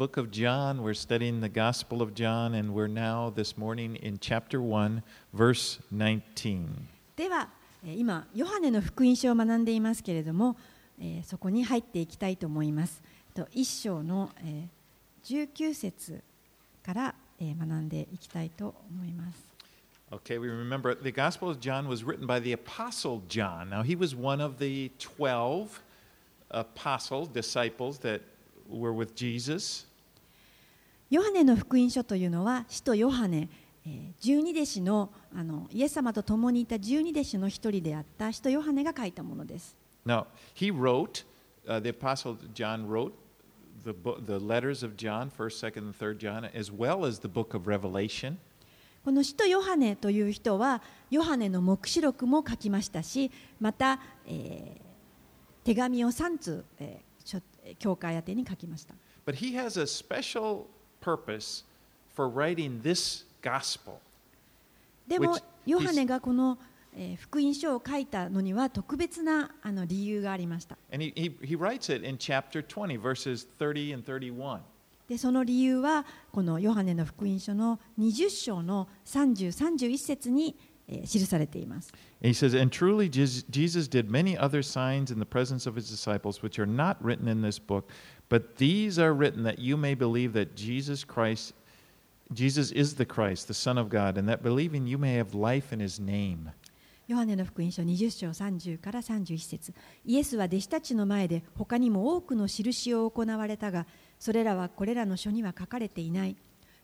book of John. We're studying the Gospel of John, and we're now this morning in chapter 1, verse 19. では、今、ヨハネの福音書を学んでいますけれども、そこに入っていきたいと思います。一章の19節から学んでいきたいと思います。Okay, we remember the Gospel of John was written by the Apostle John. Now, he was one of the 12 uh, apostles, disciples that were with Jesus. ヨハネの福音書というのは使徒ヨハネ、えー十二弟子のあのイエス様と共にいた十二弟子の一人であった使徒ヨハネが書いたものです Now, he wrote, uh, the Apostle John wrote the, book, the letters of John, 1st, 2nd, and 3rd John, as well as the book of Revelation. この使徒ヨハネという人はヨハネの黙示録も書きましたしまた、えー手紙を3通、えー書教会宛てに書きました But he has a special purpose for writing this gospel. でも Which ヨハネがこの、えー福音書を書いたのには特別なあの理由がありました And he, he, he writes it in chapter 20, verses 30 and 31. でその理由はこのヨハネの福音書の20章の30、31節に、えー記されています And he says, And truly Jes- Jesus did many other signs in the presence of his disciples, which are not written in this book, but these are written that you may believe that Jesus Christ, Jesus is the Christ, the Son of God, and that believing you may have life in his name. ヨハネの福音書20章30から31節。イエスは弟子たちの前で他にも多くの印を行われたがそれらはこれらの書には書かれていない。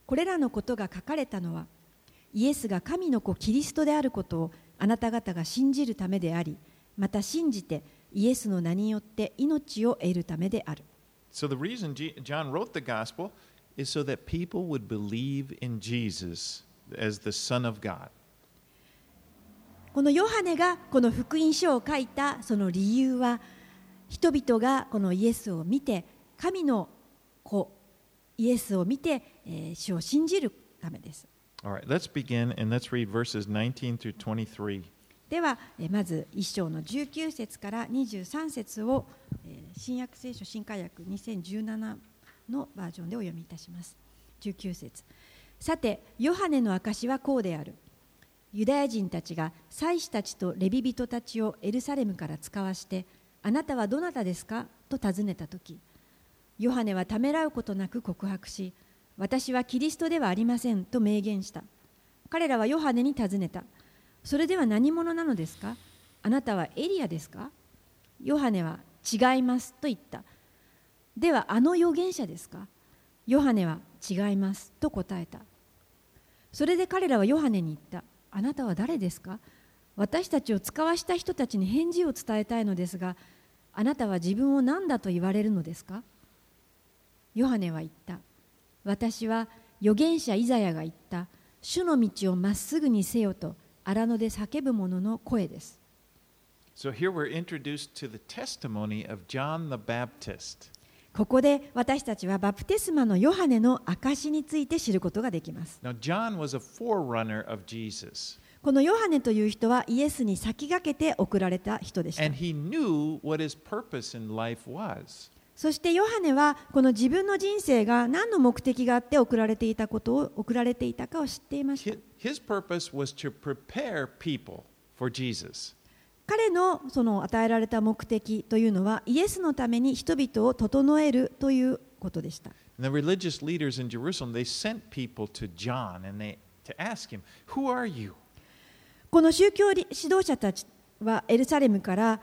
これらのことが書かれたのはイエスが神の子キリストであることをあなた方が信じるためでありまた信じてイエスの名によって命を得るためである。So the reason G- John wrote the gospel is so that people would believe in Jesus as the Son of God. このヨハネがこの福音書を書いたその理由は人々がこのイエスを見て神の子イエスを見て、えー主を信じるためです All right, let's begin and let's read verses 19 through 23. ではまず1章の19節から23節を新約聖書新海訳2017のバージョンでお読みいたします。19節。さてヨハネの証はこうである。ユダヤ人たちが祭司たちとレビ人たちをエルサレムから使わしてあなたはどなたですか？と尋ねた時ヨハネはためらうことなく告白し私はキリストではありませんと明言した。彼らはヨハネに尋ねた。それでは何者なのですか？あなたはエリアですか？ヨハネは違いますと言った。ではあの預言者ですか？ヨハネは違いますと答えた。それで彼らはヨハネに言った。あなたは誰ですか？私たちを使わした人たちに返事を伝えたいのですがあなたは自分を何だと言われるのですか？ヨハネは言った。私は預言者イザヤが言った。主の道をまっすぐにせよと。荒野で叫ぶ者の声です。ここで私たちはバプテスマのヨハネの証について知ることができます。このヨハネという人はイエスに先駆けて送られた人でした。そしてヨハネはこの自分の人生が何の目的があって送られていたことを送られていたかを知っていました。彼のその与えられた目的というのはイエスのために人々を整えるということでした。この宗教指導者たちはエルサレムから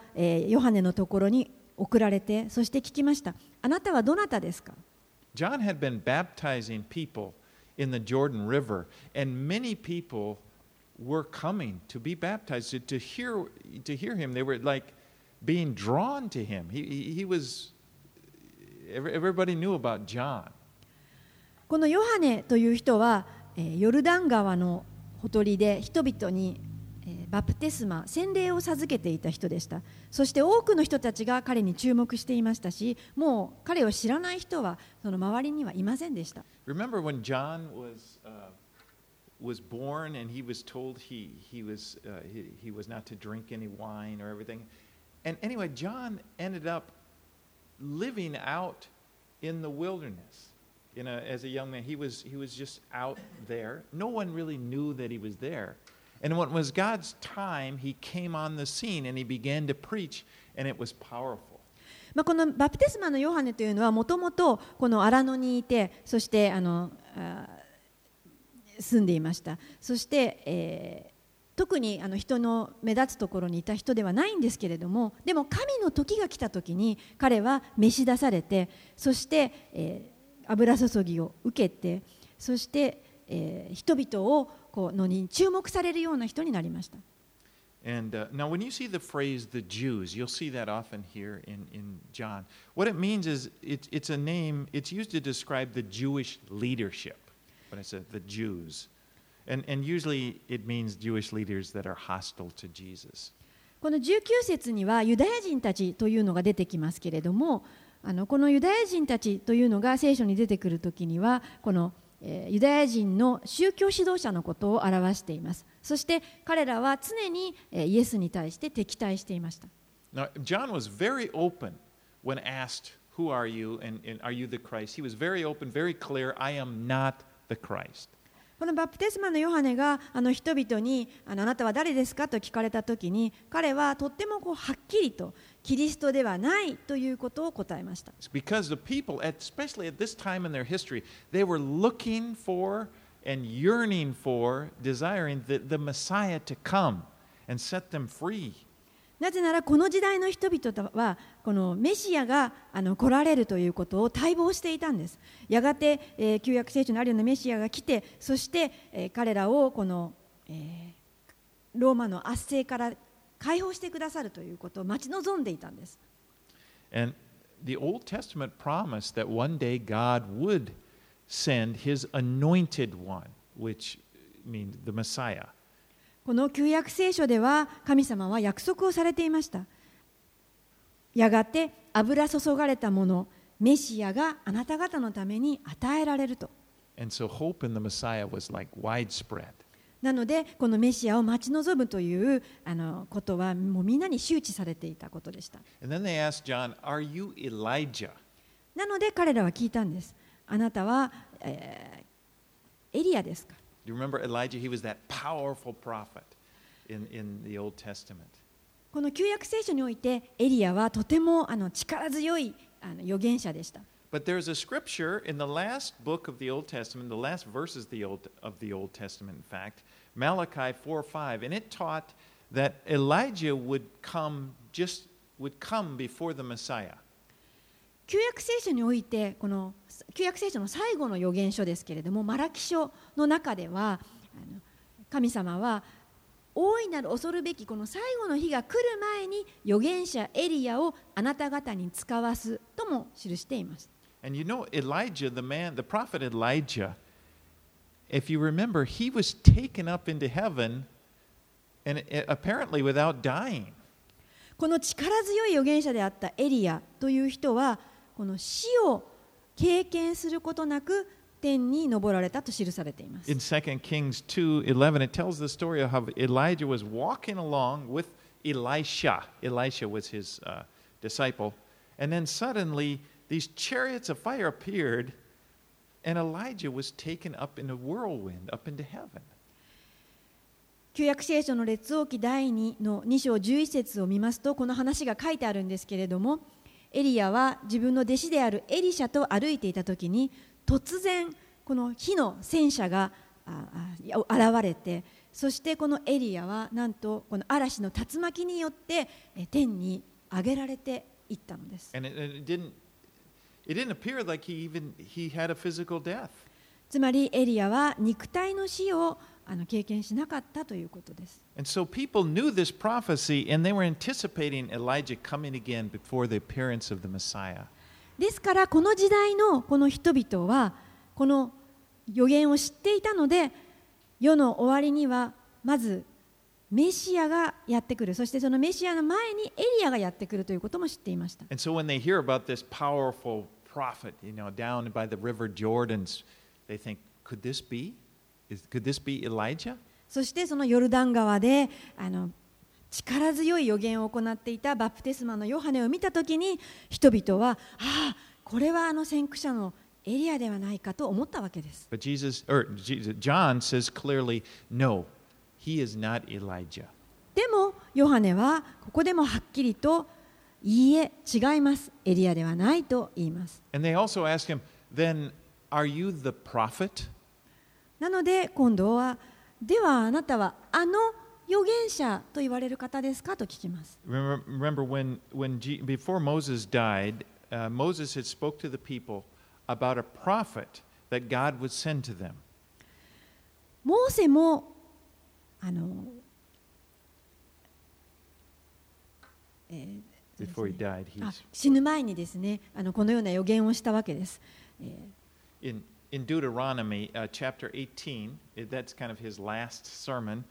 ヨハネのところに送られて、そして聞きました。あなたはどなたですか、このヨハネという人はヨルダン川のほとりで人々にバプテスマ洗礼を授けていた人でしたそして多くの人たちが彼に注目していましたしもう彼を知らない人はその周りにはいませんでした Remember when John was uh, was born and he was told he he was uh, he, he was not to drink any wine or everything, and anyway, John ended up living out in the wilderness. You know, as a young man, he was, he was just out there. No one really knew that he was there. And when it was God's time, he came on the scene and he began to preach, and it was powerful. まあ、このバプテスマのヨハネというのはもともとこの荒野にいてそしてあのあ住んでいましたそして、えー特にあの人の目立つところにいた人ではないんですけれどもでも神の時が来た時に彼は召し出されてそして、えー油注ぎを受けてそして、えー人々をこうのに注目されるような人になりました。And uh, now, when you see the phrase the Jews, you'll see that often here in, in John. What it means is it, it's a name, it's used to describe the Jewish leadership. When it says the Jews. And, and usually it means Jewish leaders that are hostile to Jesus. この19節にはユダヤ人たちというのが出てきますけれどもあのこのユダヤ人たちというのが聖書に出てくるときにはこの、えーユダヤ人の宗教指導者のことを表しています。そして彼らは常にイエスに対して敵対していました。このバプテスマのヨハネがあの人々にあ,のあなたは誰ですか？と聞かれた時に彼はとってもこうはっきりとキリストではないということを答えました。なぜならこの時代の人々は、このメシアがあの来られるということを待望していたんです。やがて、えー、旧約聖書のあるようなメシアが来て、そして、えー、彼らをこの、えー、ローマの圧政から解放してくださるということを待ち望んでいたんです And the Old Testament promised that one day God would send his anointed one, which means the Messiah. この旧約聖書では神様は約束をされていましたやがて油注がれたものメシアがあなた方のために与えられると And so hope in the Messiah was like widespread. なのでこのメシアを待ち望むというあのことはもうみんなに周知されていたことでした John? なので彼らは聞いたんですあなたは、えーエリアですか Do you remember Elijah? He was that powerful prophet in, in the Old Testament. この旧約聖書においてエリアはとてもあの力強いあの預言者でした But there's a scripture in the last book of the Old Testament, the last verses of the Old, of the Old Testament, in fact, Malachi 4 5, and it taught that Elijah would come just would come before the Messiah. 旧約聖書においてこの旧約聖書の最後の預言書ですけれどもマラキ書の中では神様は大いなる恐るべきこの最後の日が来る前に預言者エリアをあなた方に使わすとも記しています。And you know, Elijah, the man, the prophet Elijah, if you remember, he was taken up into heaven and uh, apparently without dying. この力強い預言者であったエリアという人はこの死を経験することなく天に昇られたと記されています In 2 Kings 2:11 it tells the story of how Elijah was walking along with Elisha. Elisha was his uh, disciple. And then suddenly these chariots of fire appeared And Elijah was taken up in a whirlwind up into heaven. 旧約聖書の列王記第2の2章11節を見ますとこの話が書いてあるんですけれどもエリアは自分の弟子であるエリシャと歩いていた時に突然この火の戦車が現れてそしてこのエリアはなんとこの嵐の竜巻によってえ天に上げられていったのです。And it, it つまりエリアは肉体の死をあの経験しなかったということです。ですからこの時代のこの人々はこの予言を知っていたので世の終わりにはまずメシアがやってくる、そしてそのメシアの前にエリアがやってくるということも知っていました。そのエリアの前にエリアがやってくるという力強い予言を行っていたバプテスマのヨハネを見たとに人々は、ああ、これはあの先駆者のエリアではないかと思ったわけです。He is not Elijah. でもヨハネはここでもはっきりと「いいえ違いますエリアではない」と言います。And they also ask him, then are you the prophet? なので今度は「ではあなたはあの預言者と言われる方ですか?」と聞きます。Remember, when, when G, before Moses died, uh, Moses had spoke to the people about a prophet that God would send to them. モーセもあの、えー Before he died, あ he's 死ぬ前にですねあのこのような予言をしたわけです。えー in, in Deuteronomy uh, chapter 18, it- that's kind of his last sermon.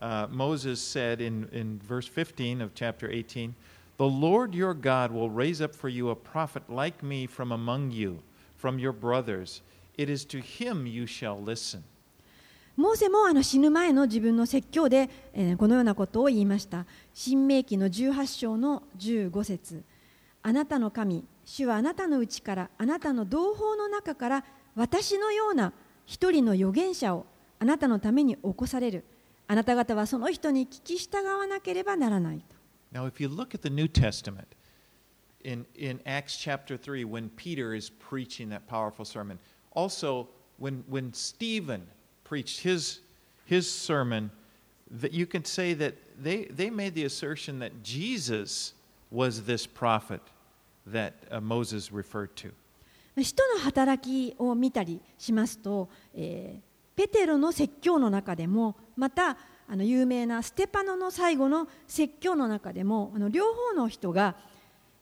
Uh, Moses said in, in verse 15 of chapter 18, The Lord your God will raise up for you a prophet like me from among you, from your brothers. It is to him you shall listen. モーセもあの死ぬ前の自分の説教で、えーこのようなことを言いました。新明記の18章の15節あなたの神、主はあなたのうちから、あなたの同胞の中から、私のような一人の預言者をあなたのために起こされる。あなた方はその人に聞き従わなければならない。Now, if you look at the New Testament, in, in Acts chapter 3, when Peter is preaching that powerful sermon, also when, when Stephen preached his, his sermon, that you can say that they, they made the assertion that Jesus was this prophet that uh, Moses referred to. 使徒の働きを見たりしますと、えーペテロの説教の中でもまたあの有名なステパノの最後の説教の中でもあの両方の人が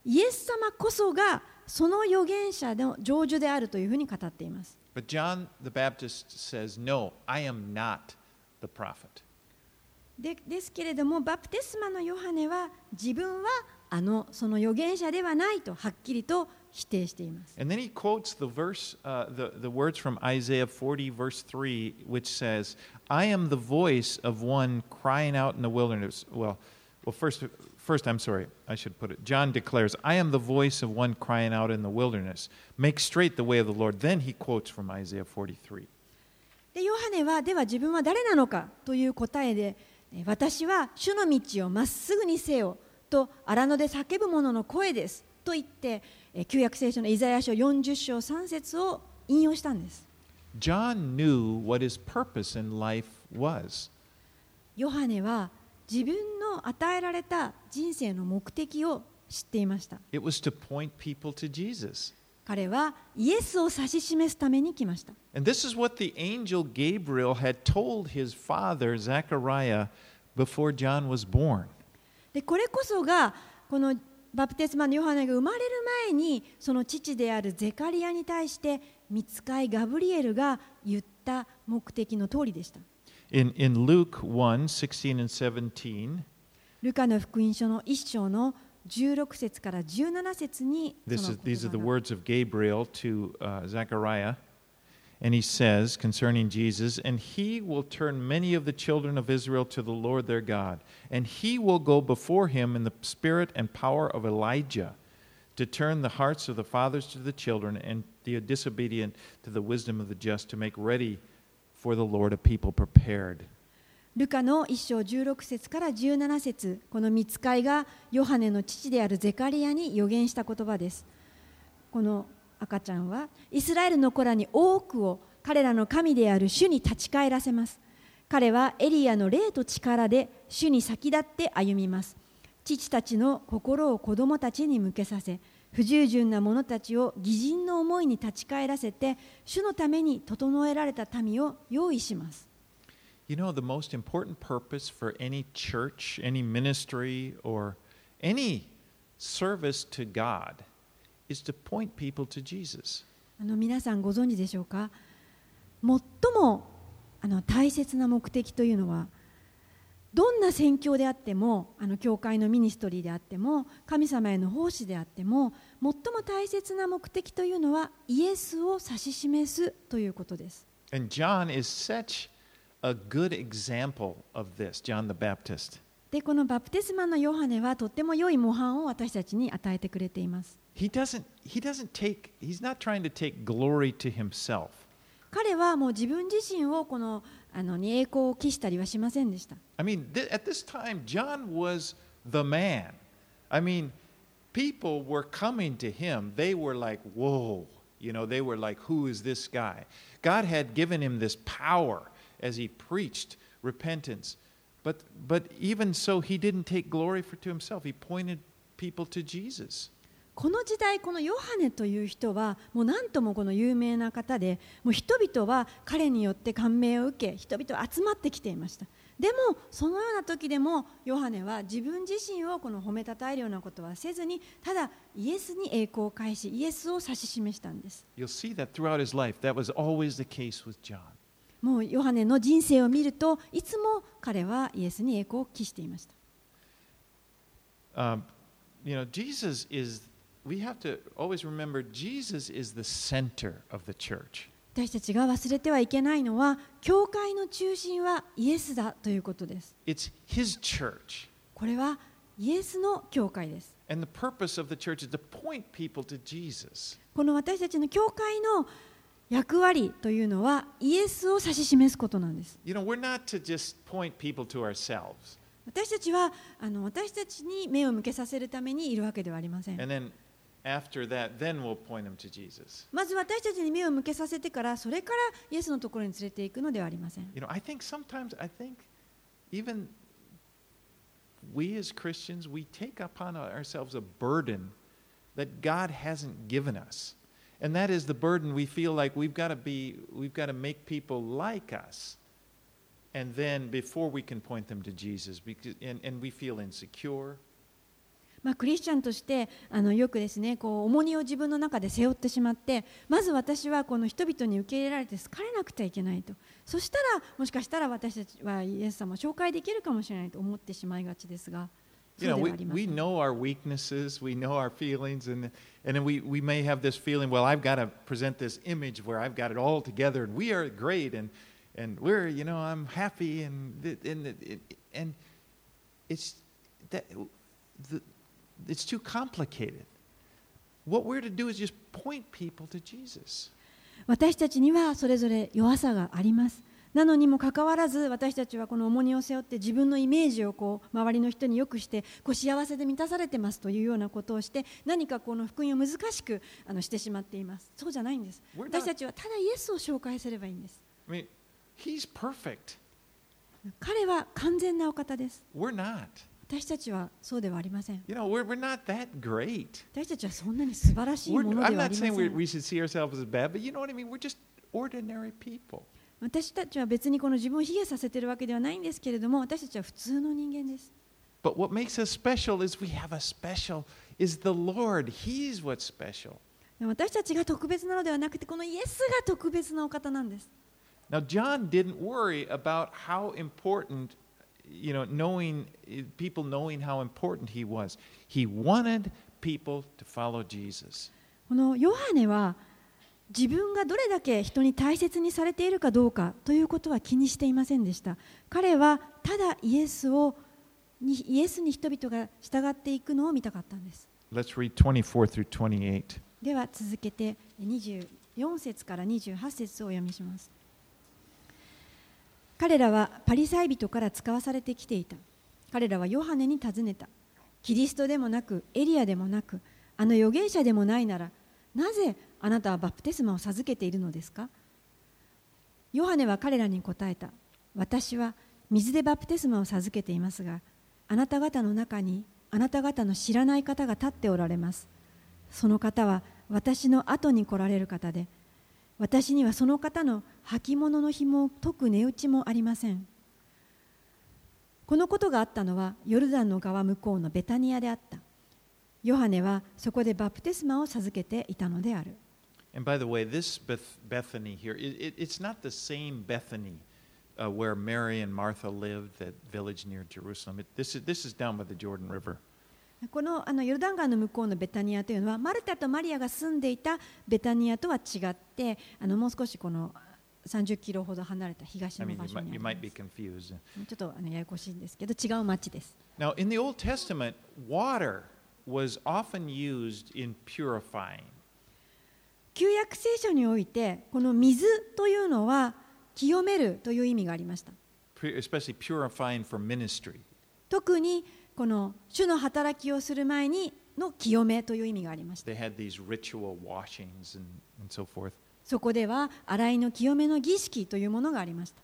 イエス様こそがその預言者の成就であるというふうに語っています。But John the Baptist says, No, I am not the prophet. でですけれどもバプテスマのヨハネは自分はあのその預言者ではないとはっきりと否定しています。 And then he quotes the verse, uh, the, the words from Isaiah 40, verse 3, which says, I am the voice of one crying out in the wilderness. Well, well first, first, I'm sorry, I should put it. John declares, I am the voice of one crying out in the wilderness. Make straight the way of the Lord. Then he quotes from Isaiah 43. でヨハネはでは自分は誰なのかという答えでえ私は主の道をまっすぐにせよと荒野で叫ぶ者の声ですと言ってえ旧約聖書のイザヤ書40章3節を引用したんです John knew what his purpose in life was. ヨハネは自分与えられた人生の目的を知っていました。彼はイエスを指し示すために来ました。でこれこそがこのバプテスマのヨハネが生まれる前にその父であるゼカリアに対して見つかいガブリエルが言った目的の通りでした。ルカの福音書の1章の16節から17節にそ this の is, these are the 言葉が words of Gabriel to uh, Zechariah. And he says concerning Jesus, and he will turn many of the children of Israel to the Lord their God, and he will go before him in the spirit and power of Elijah to turn the hearts of the fathers to the children and the disobedient to the wisdom of the just, to make ready for the Lord a people prepared. ルカの1章16節から17節この見つかいがヨハネの父であるゼカリアに予言した言葉です。この赤ちゃんはイスラエルの子らに多くを彼らの神である主に立ち返らせます。彼はエリアの霊と力で主に先立って歩みます。父たちの心を子供たちに向けさせ不従順な者たちを義人の思いに立ち返らせて主のために整えられた民を用意します。You know, the most important purpose for any church, any ministry, or any service to God is to point people to Jesus. あの皆さんご存知でしょうか最もあの大切な目的というのはどんな宣教であってもあの教会のミニストリーであっても神様への奉仕であっても最も大切な目的というのはイエスを指し示すということです。And John is such a good example of this, John the Baptist. でこのバプテスマのヨハネはとっても良い模範を私たちに与えてくれています。 He doesn't he doesn't take, he's not trying to take glory to himself. 彼はもう自分自身をこのあのに栄光を期したりはしませんでした。 I mean, th- at this time, John was the man. I mean, people were coming to him. They were like, whoa. You know, they were like, who is this guy? God had given him this power As he preached repentance. But, but even so, he didn't take glory for to himself. He pointed people to Jesus. この時代このヨハネという人はもう何ともこの有名な方でもう人々は彼によって感銘を受け人々は集まってきていましたでもそのような時でもヨハネは自分自身をこの褒めたたえるようなことはせずにただイエスに栄光を返しイエスを指し示したんです You'll see that throughout his life. That was always the case with John. もうヨハネの人生を見るといつも彼はイエスに栄光を期していました Um, you know, Jesus is, we have to always remember, Jesus is the center of the church. 私たちが忘れてはいけないのは教会の中心はイエスだということです It's his church. これはイエスの教会です And the purpose of the church is to point people to Jesus. この私たちの教会の役割というのはイエスを指し示すことなんです。私たちはあの私たちに目を向けさせるためにいるわけではありません。まず私たちに目を向けさせてから、それからイエスのところに連れて行くのではありません。We as Christians, we take upon ourselves a burden that God hasn't given us. And that is the burden we feel like we've got to be, we've got to make people like us. And then before we can point them to Jesus, because, and, and we feel insecure. まあ、クリスチャンとしてあのよくですねこう重荷を自分の中で背負ってしまってまず私はこの人々に受け入れられて好かれなくてはいけないとそしたらもしかしたら私たちはイエス様を紹介できるかもしれないと思ってしまいがちですが You う know, で we, はありませ we ん know our weaknesses, we know our feelings, and, and then we, we may have this feeling, well, I've got to present this image where I've got it all together, and we are great, and, and we're, you know, I'm happy, and, th- and, it- it- and it's, that, the, it's too complicated. What we're to do is just point people to Jesus. 私たちにはそれぞれ弱さがあります なのにもかかわらず私たちはこの重荷を背負って自分のイメージをこう周りの人によくしてこう幸せで満たされてますというようなことをして何かこの福音を難しくあのしてしまっていますそうじゃないんです私たちはただイエスを紹介すればいいんです I mean, He's perfect. 彼は完全なお方です We're not. 私たちはそうではありません You know, we're, we're not that great. 私たちはそんなに素晴らしいもの I'm ではあ not りま saying せ we, ん we should see ourselves as bad, but you know what I mean? We're just ordinary people. 私たちは別にこの自分を卑下させているわけではないんですけれども私たちは普通の人間です But what makes us special is we have a special, is the Lord. He's what's special. 私たちが特別なのではなくてこのイエスが特別なお方なんです Now, John didn't worry about how important, you know, knowing, people knowing how important he was. He wanted people to follow Jesus. このヨハネは自分がどれだけ人に大切にされているかどうかということは気にしていませんでした。彼はただイエスをにイエスに人々が従っていくのを見たかったんです。Let's read 24 through 28. では続けて24節から28節をお読みします。彼らはパリサイ人から使わされてきていた。彼らはヨハネに尋ねた。キリストでもなくエリアでもなくあの預言者でもないならなぜあなたはバプテスマを授けているのですか？ヨハネは彼らに答えた。私は水でバプテスマを授けていますがあなた方の中にあなた方の知らない方が立っておられます。その方は私の後に来られる方で私にはその方の履物の紐を解く値打ちもありません。このことがあったのはヨルダンの川向こうのベタニアであった。ヨハネはそこでバプテスマを授けていたのである。And by the way, this Beth- Bethany here, it, it, it's not the same Bethany uh, where Mary and Martha lived, that village near Jerusalem. It, this, is, this is down by the Jordan River. このあのヨルダン川の向こうのベタニアというのはマルタとマリアが住んでいたベタニアとは違ってあのもう少しこの30キロほど離れた東 I の mean, 場 you 所 might, にあ you りま might す be confused. ちょっとあのややこしいんですけど違う町です Now, in the Old Testament, water was often used in purifying. 旧約聖書においてこの水というのは清めるという意味がありました。特にこの主の働きをする前にの清めという意味がありました。そこでは洗いの清めの儀式というものがありました。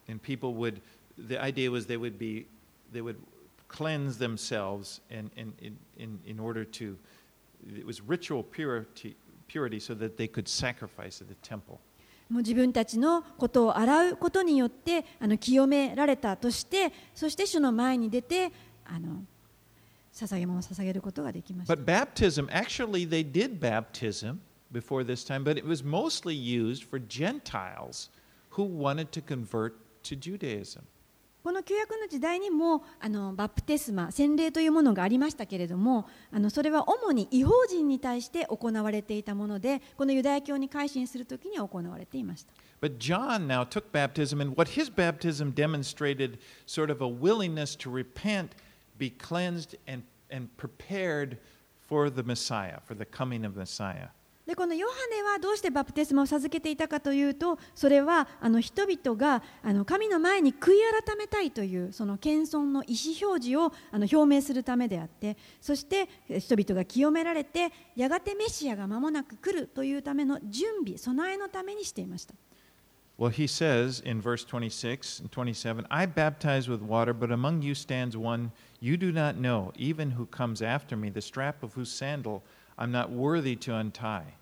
purity so that they could sacrifice at the temple. もう自分たちのことを洗うことによってあの清められたとしてそして主の前に出てあの捧げ物を捧げることができました But baptism, actually, they did baptism before this time, but it was mostly used for Gentiles who wanted to convert to Judaism. この旧約の時代にもあのバプテスマ洗礼というものがありましたけれどもあのそれは主に違法人に対して行われていたものでこのユダヤ教に改心するときに行われていました But John now took baptism, and what his baptism demonstrated sort of a willingness to repent, be cleansed, and, and prepared for the Messiah, for the coming of Messiah. でこのヨハネはどうしてバプテスマを授けていたかというとそれはあの人々があの神の前に悔い改めたいというその謙遜の意思表示をあの表明するためであってそして人々が清められてやがてメシアが間もなく来るというための準備備えのためにしていました Well, he says in verse 26 and 27 I baptize with water, but among you stands one you do not know, even who comes after me, the strap of whose sandal I'm not worthy to untie.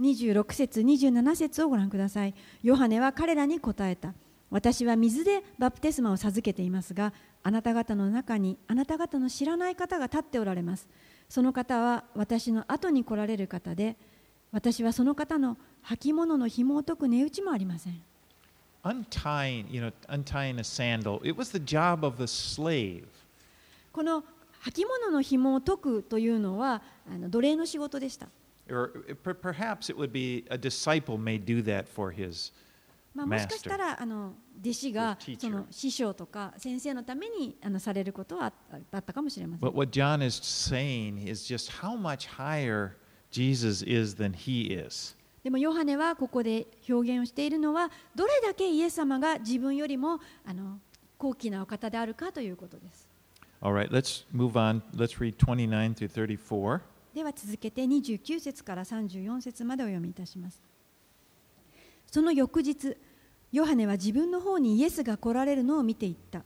26節27節をご覧ください。ヨハネは彼らに答えた。私は水でバプテスマを授けていますがあなた方の中にあなた方の知らない方が立っておられます。その方は私の後に来られる方で私はその方の履物の紐を解く値打ちもありません。Untying, you know, untying a sandal, it was the job of the slave. この履物の紐を解くというのはあの奴隷の仕事でした、Or perhaps it would be a disciple may do that for his まあ、もしかしたらあの弟子がその師匠とか先生のためにあのされることはあったかもしれません。でも、ヨハネはここで表現をしているのは、どれだけイエス様が自分よりもあの高貴なお方であるかということです。All right, let's move on. Let's read 29 through 34. では続けて29節から34節までお読みいたします。その翌日、ヨハネは自分の方にイエスが来られるのを見ていった。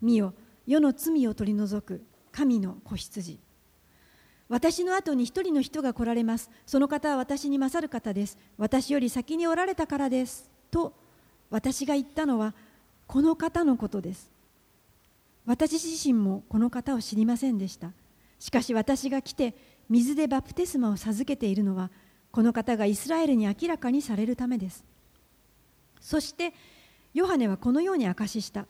見よ、世の罪を取り除く神の子羊。私の後に一人の人が来られます。その方は私に勝る方です。私より先におられたからです。と私が言ったのはこの方のことです。私自身もこの方を知りませんでした。しかし私が来て水でバプテスマを授けているのはこの方がイスラエルに明らかにされるためです。そしてヨハネはこのように証しした。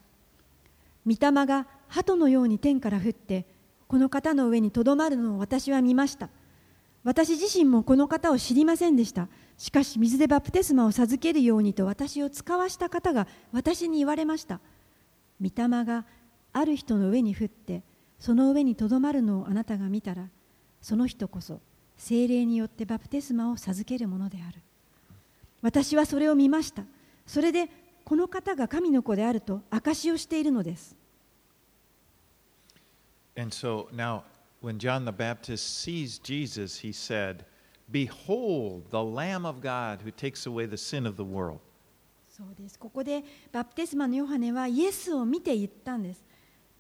御霊が鳩のように天から降ってこの方の上にとどまるのを私は見ました。私自身もこの方を知りませんでした。しかし水でバプテスマを授けるようにと私を使わした方が私に言われました。御霊がある人の上に降ってその上にとどまるのをあなたが見たらその人こそ精霊によってバプテスマを授けるものである。私はそれを見ました。それでこの方が神の子であると証しをしているのです。And so now, when John the Baptist sees Jesus, he said, Behold, the Lamb of God who takes away the sin of the world. そうです。ここでバプテスマのヨハネはイエスを見て言ったんです。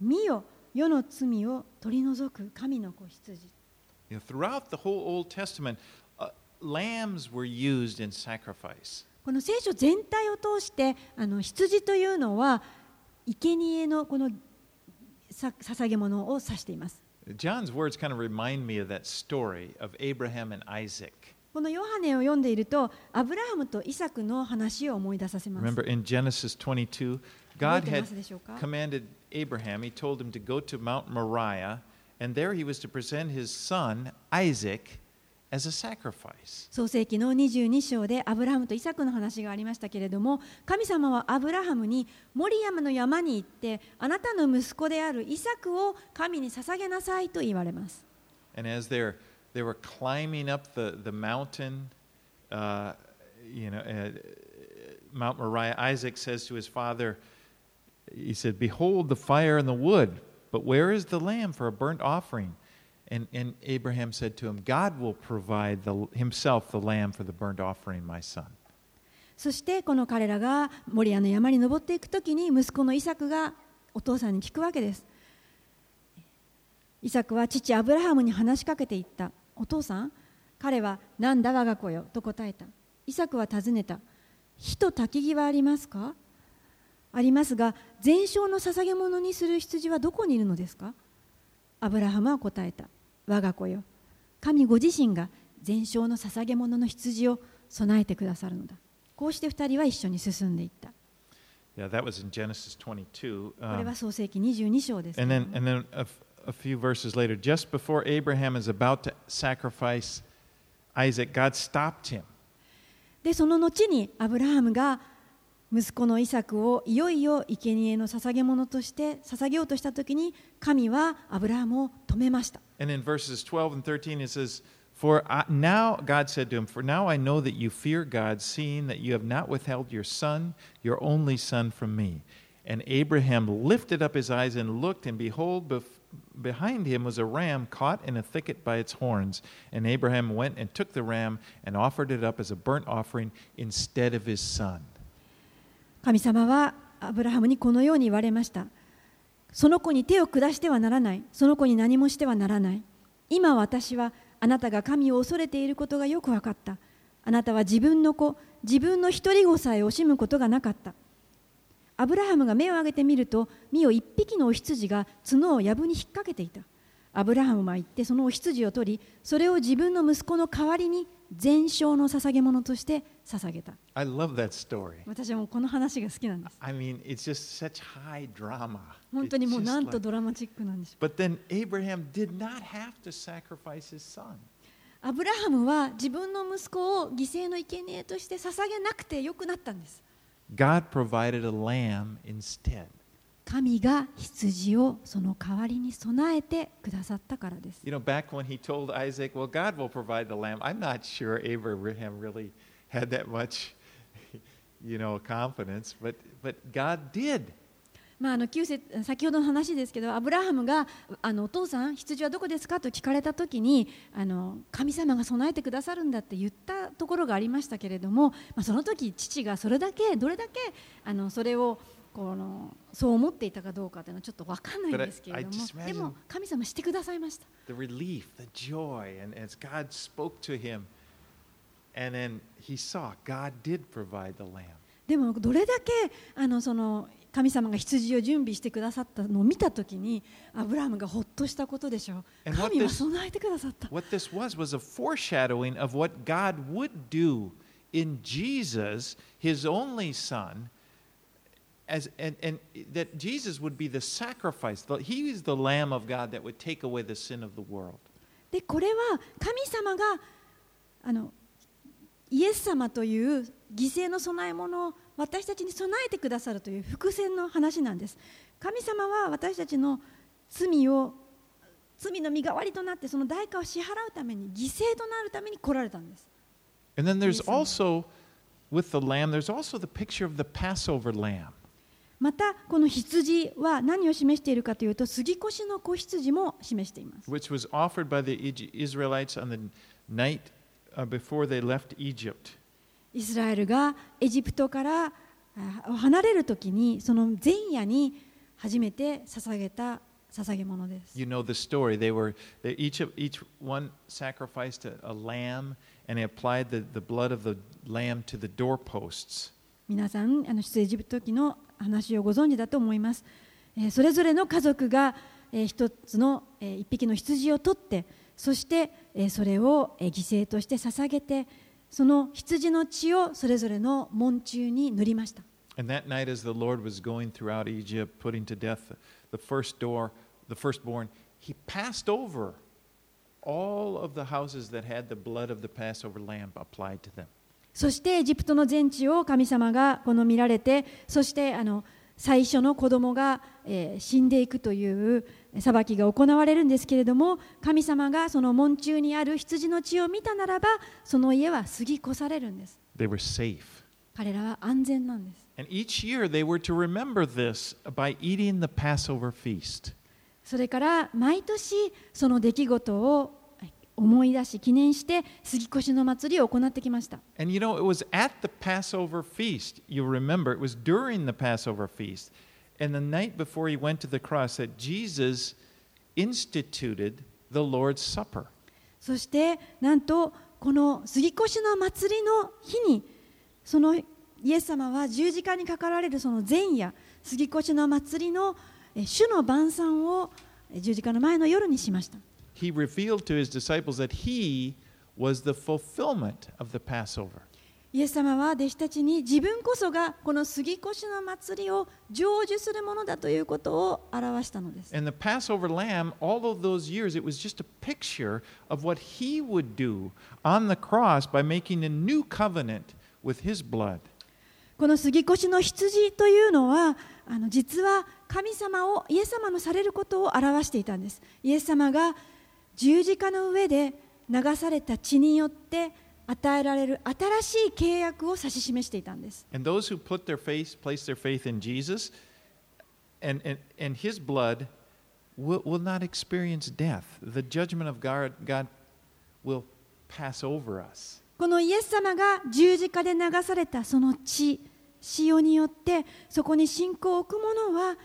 見よ、世の罪を取り除く神の子羊。You know, throughout the whole Old Testament, uh, lambs were used in sacrifice. この聖書全体を通してあの羊というのは生贄のこのさ捧げ物を指しています。 John's words kind of remind me of that story of Abraham and Isaac. このヨハネを読んでいるとアブラハムとイサクの話を思い出させます。 Remember in Genesis 22, 覚え God てま had すでしょうか commanded Abraham, he told him to go to Mount Moriah, and there he was to present his son Isaac as a sacrifice. 創世記の22章でアブラハムとイサクの話がありましたけれども神様はアブラハムにモリアムの山に行ってあなたの息子であるイサクを神に捧げなさいと言われます And as they're, they were climbing up the, the mountain, uh, you know, uh, Mount Moriah, Isaac says to his father, he said, Behold the fire and the wood, But where is the lamb for a burnt offering? And, and Abraham said to him, God will provide the, himself the lamb for the burnt offering, my son. そしてこの彼らがモリアの山に登っていくときに息子のイサクがお父さんに聞くわけです。イサクは父アブラハムに話しかけていった。お父さん、彼はなんだ我が子よと答えた。イサクは尋ねた。火と焚き木はありますかありますが、全焼の捧げ物にする羊はどこにいるのですかアブラハムは答えた。我が子よ。神ご自身が全焼の捧げ物の羊を備えてくださるのだ。こうして二人は一緒に進んでいった。Yeah, that was in Genesis 22. これ Um, は創世記22章ですけ and then, も。and then a, a few verses later, just before Abraham is about to sacrifice Isaac, God stopped him. で、その後にアブラハムが息子のイサクをいよいよ生贄の捧げ物として捧げようとしたときに、神はアブラハムを止めました。 And in verses 12 and 13, it says, For I, now, God said to him, For now I know that you fear God, seeing that you have not withheld your son, your only son, from me. And Abraham lifted up his eyes and looked, and behold, bef- behind him was a ram caught in a thicket by its horns. And Abraham went and took the ram and offered it up as a burnt offering instead of his son. 神様はアブラハムにこのように言われました。その子に手を下してはならない。その子に何もしてはならない。今私はあなたが神を恐れていることがよく分かった。あなたは自分の子、自分の一人子さえ惜しむことがなかった。アブラハムが目を上げてみると、見よ一匹のお羊が角を藪に引っ掛けていた。アブラハムは行ってそのお羊を取り、それを自分の息子の代わりに全焼の捧げ物として捧げた。I love that story. 私はもうこの話が好きなんです。I mean, it's just such high drama. 本当にもうなんとドラマチックなんでしょう。But then Abraham did not have to sacrifice his son. アブラハムは自分の息子を犠牲の生贄として捧げなくてよくなったんです。God provided a lamb instead. 神が羊をその代わりに備えてくださったからです。You know, back when he told Isaac, well, God will provide the lamb, I'm not sure Abraham really had that much, you know, confidence, but, but God did. まあ、あの9節先ほどの話ですけどアブラハムがあのお父さん羊はどこですか？と聞かれた時にあの神様が備えてくださるんだって言ったところがありましたけれども、まあ、その時父がそれだけどれだけあのそれをこのそう思っていたかどうかというのはちょっと分かんないんですけれどもでも神様してくださいました The relief, the joy, and as God spoke to him, and then he saw God did provide the lamb. でもどれだけあのその神様が羊を準備してくださったのを見た時にアブラハムがほっとしたことでしょう神は備えてくださった What this was was a foreshadowing of what God would do in Jesus, his only son, as, and, and that Jesus would be the sacrifice. The- He is the Lamb of God that would take away the sin of the world. でこれは神様があのイエス様という犠牲の供え物を私たちに備えてくださるという伏線の話なんです神様は私たちの罪を罪の身代わりとなってその代価を支払うために犠牲となるために来られたんです And then there's Yes, Lord. also, with the lamb, there's also the picture of the Passover lamb. またこの羊は何を示しているかというと杉越の子羊も示しています which was offered by the Israelites on the night uh, before they left Egypt. イスラエルがエジプトからあ離れるときにその前夜に初めて捧げた捧げ物です。You know the story. They were they, each of each one sacrificed a, a lamb, and they applied the, the blood of the lamb to the doorposts. 皆さんあの出エジプト記の話をご存知だと思います。えそれぞれの家族が、え一つの、え一匹の羊を取ってそして、えそれを、え犠牲として捧げてその羊の血をそれぞれの門中に塗りました。And that night, as the Lord was going throughout Egypt, putting to death the first door, the firstborn, he passed over all of the houses that had the blood of the Passover lamb applied to them. そしてエジプトの全地を神様がこの見られてそしてあの最初の子供が、えー死んでいくという、え裁きが行われるんですけれども神様がその門中にある羊の血を見たならばその家は過ぎ越されるんです They were safe. 彼らは安全なんです And each year they were to remember this by eating the Passover feast. それから毎年その出来事を思い出し記念して杉越の祭りを行ってきました And you know, it was at the Passover feast, you remember, it was during the Passover feast, and the night before he went to the cross, that Jesus instituted the Lord's Supper. そしてなんとこの杉越の祭りの日にそのイエス様は十字架にかかられるその前夜杉越の祭りのえ主の晩餐をえ十字架の前の夜にしました He revealed to his disciples that he was the fulfillment of the Passover. イエス様は弟子たちに自分こそがこの杉越の祭りを成就するものだということを表したのです And the Passover lamb, all of those years, it was just a picture of what he would do on the cross by making a new covenant with his blood. この杉越の羊というのはあの実は神様をイエス様のされることを表していたんですイエス様が十字架の上で流された血によって与えられる新しい契約を指し示していたんです。このイエス様が十字架で流されたその血、塩によって、そこに信仰を置くものは、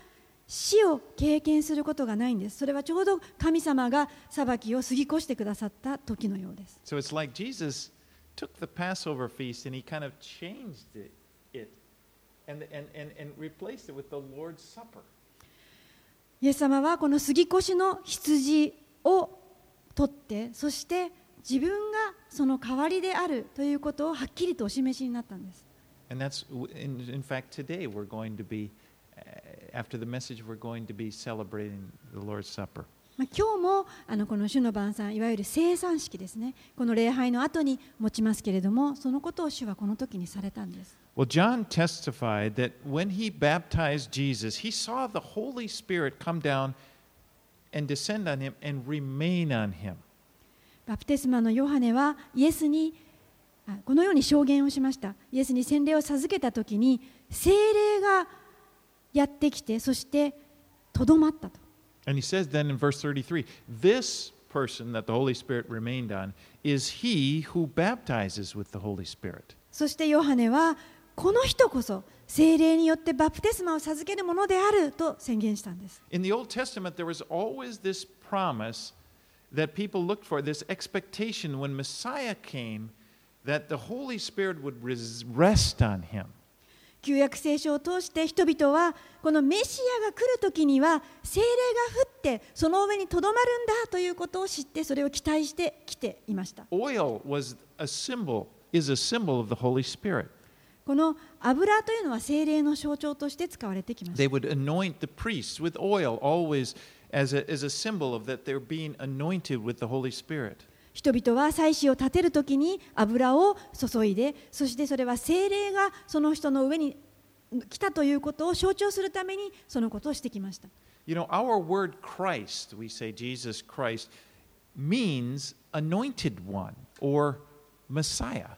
死を経験することがないんですそれはちょうど神様が裁きを過ぎ越してくださった時のようです So it's like Jesus took the Passover feast and he kind of changed it, it and, and, and, and replaced it with the Lord's Supper. イエス様はこの杉越の羊を取ってそして自分がその代わりであるということをはっきりとお示しになったんです And that's, in, in fact, today we're going to be, uh, 今日もあのこの主の晩餐、いわゆる生産式ですね、この礼拝の後に持ちますけれども、そのことを主はこの時にされたんです。Well, John testified that when he baptized Jesus, he saw the Holy Spirit come down and descend on him and remain on him. バプテスマのヨハネはイエスにこのように証言をしました。イエスに洗礼を授けたときに、聖霊がやってきてそしてとどまったと And he says then in verse 33 this person that the Holy Spirit remained on is he who baptizes with the Holy Spirit. そしてヨハネはこの人こそ精霊によってバプテスマを授けるものであると宣言したんです In the Old Testament, there was always this promise that people looked for, this expectation when Messiah came that the Holy Spirit would res- rest on him. 旧約聖書を通して人々はこのメシアが来る時には精霊が降ってその上にとどまるんだということを知ってそれを期待してきていました Oil was a symbol, is a symbol of the Holy Spirit. この油というのは精霊の象徴として使われてきました They would anoint the priests with oil always as a, as a symbol of that they're being anointed with the Holy Spirit. 人々は祭司を立てる時に油を注いでそしてそれは精霊がその人の上に来たということを象徴するためにそのことをしてきました You know, our word Christ, we say Jesus Christ, means anointed one or Messiah.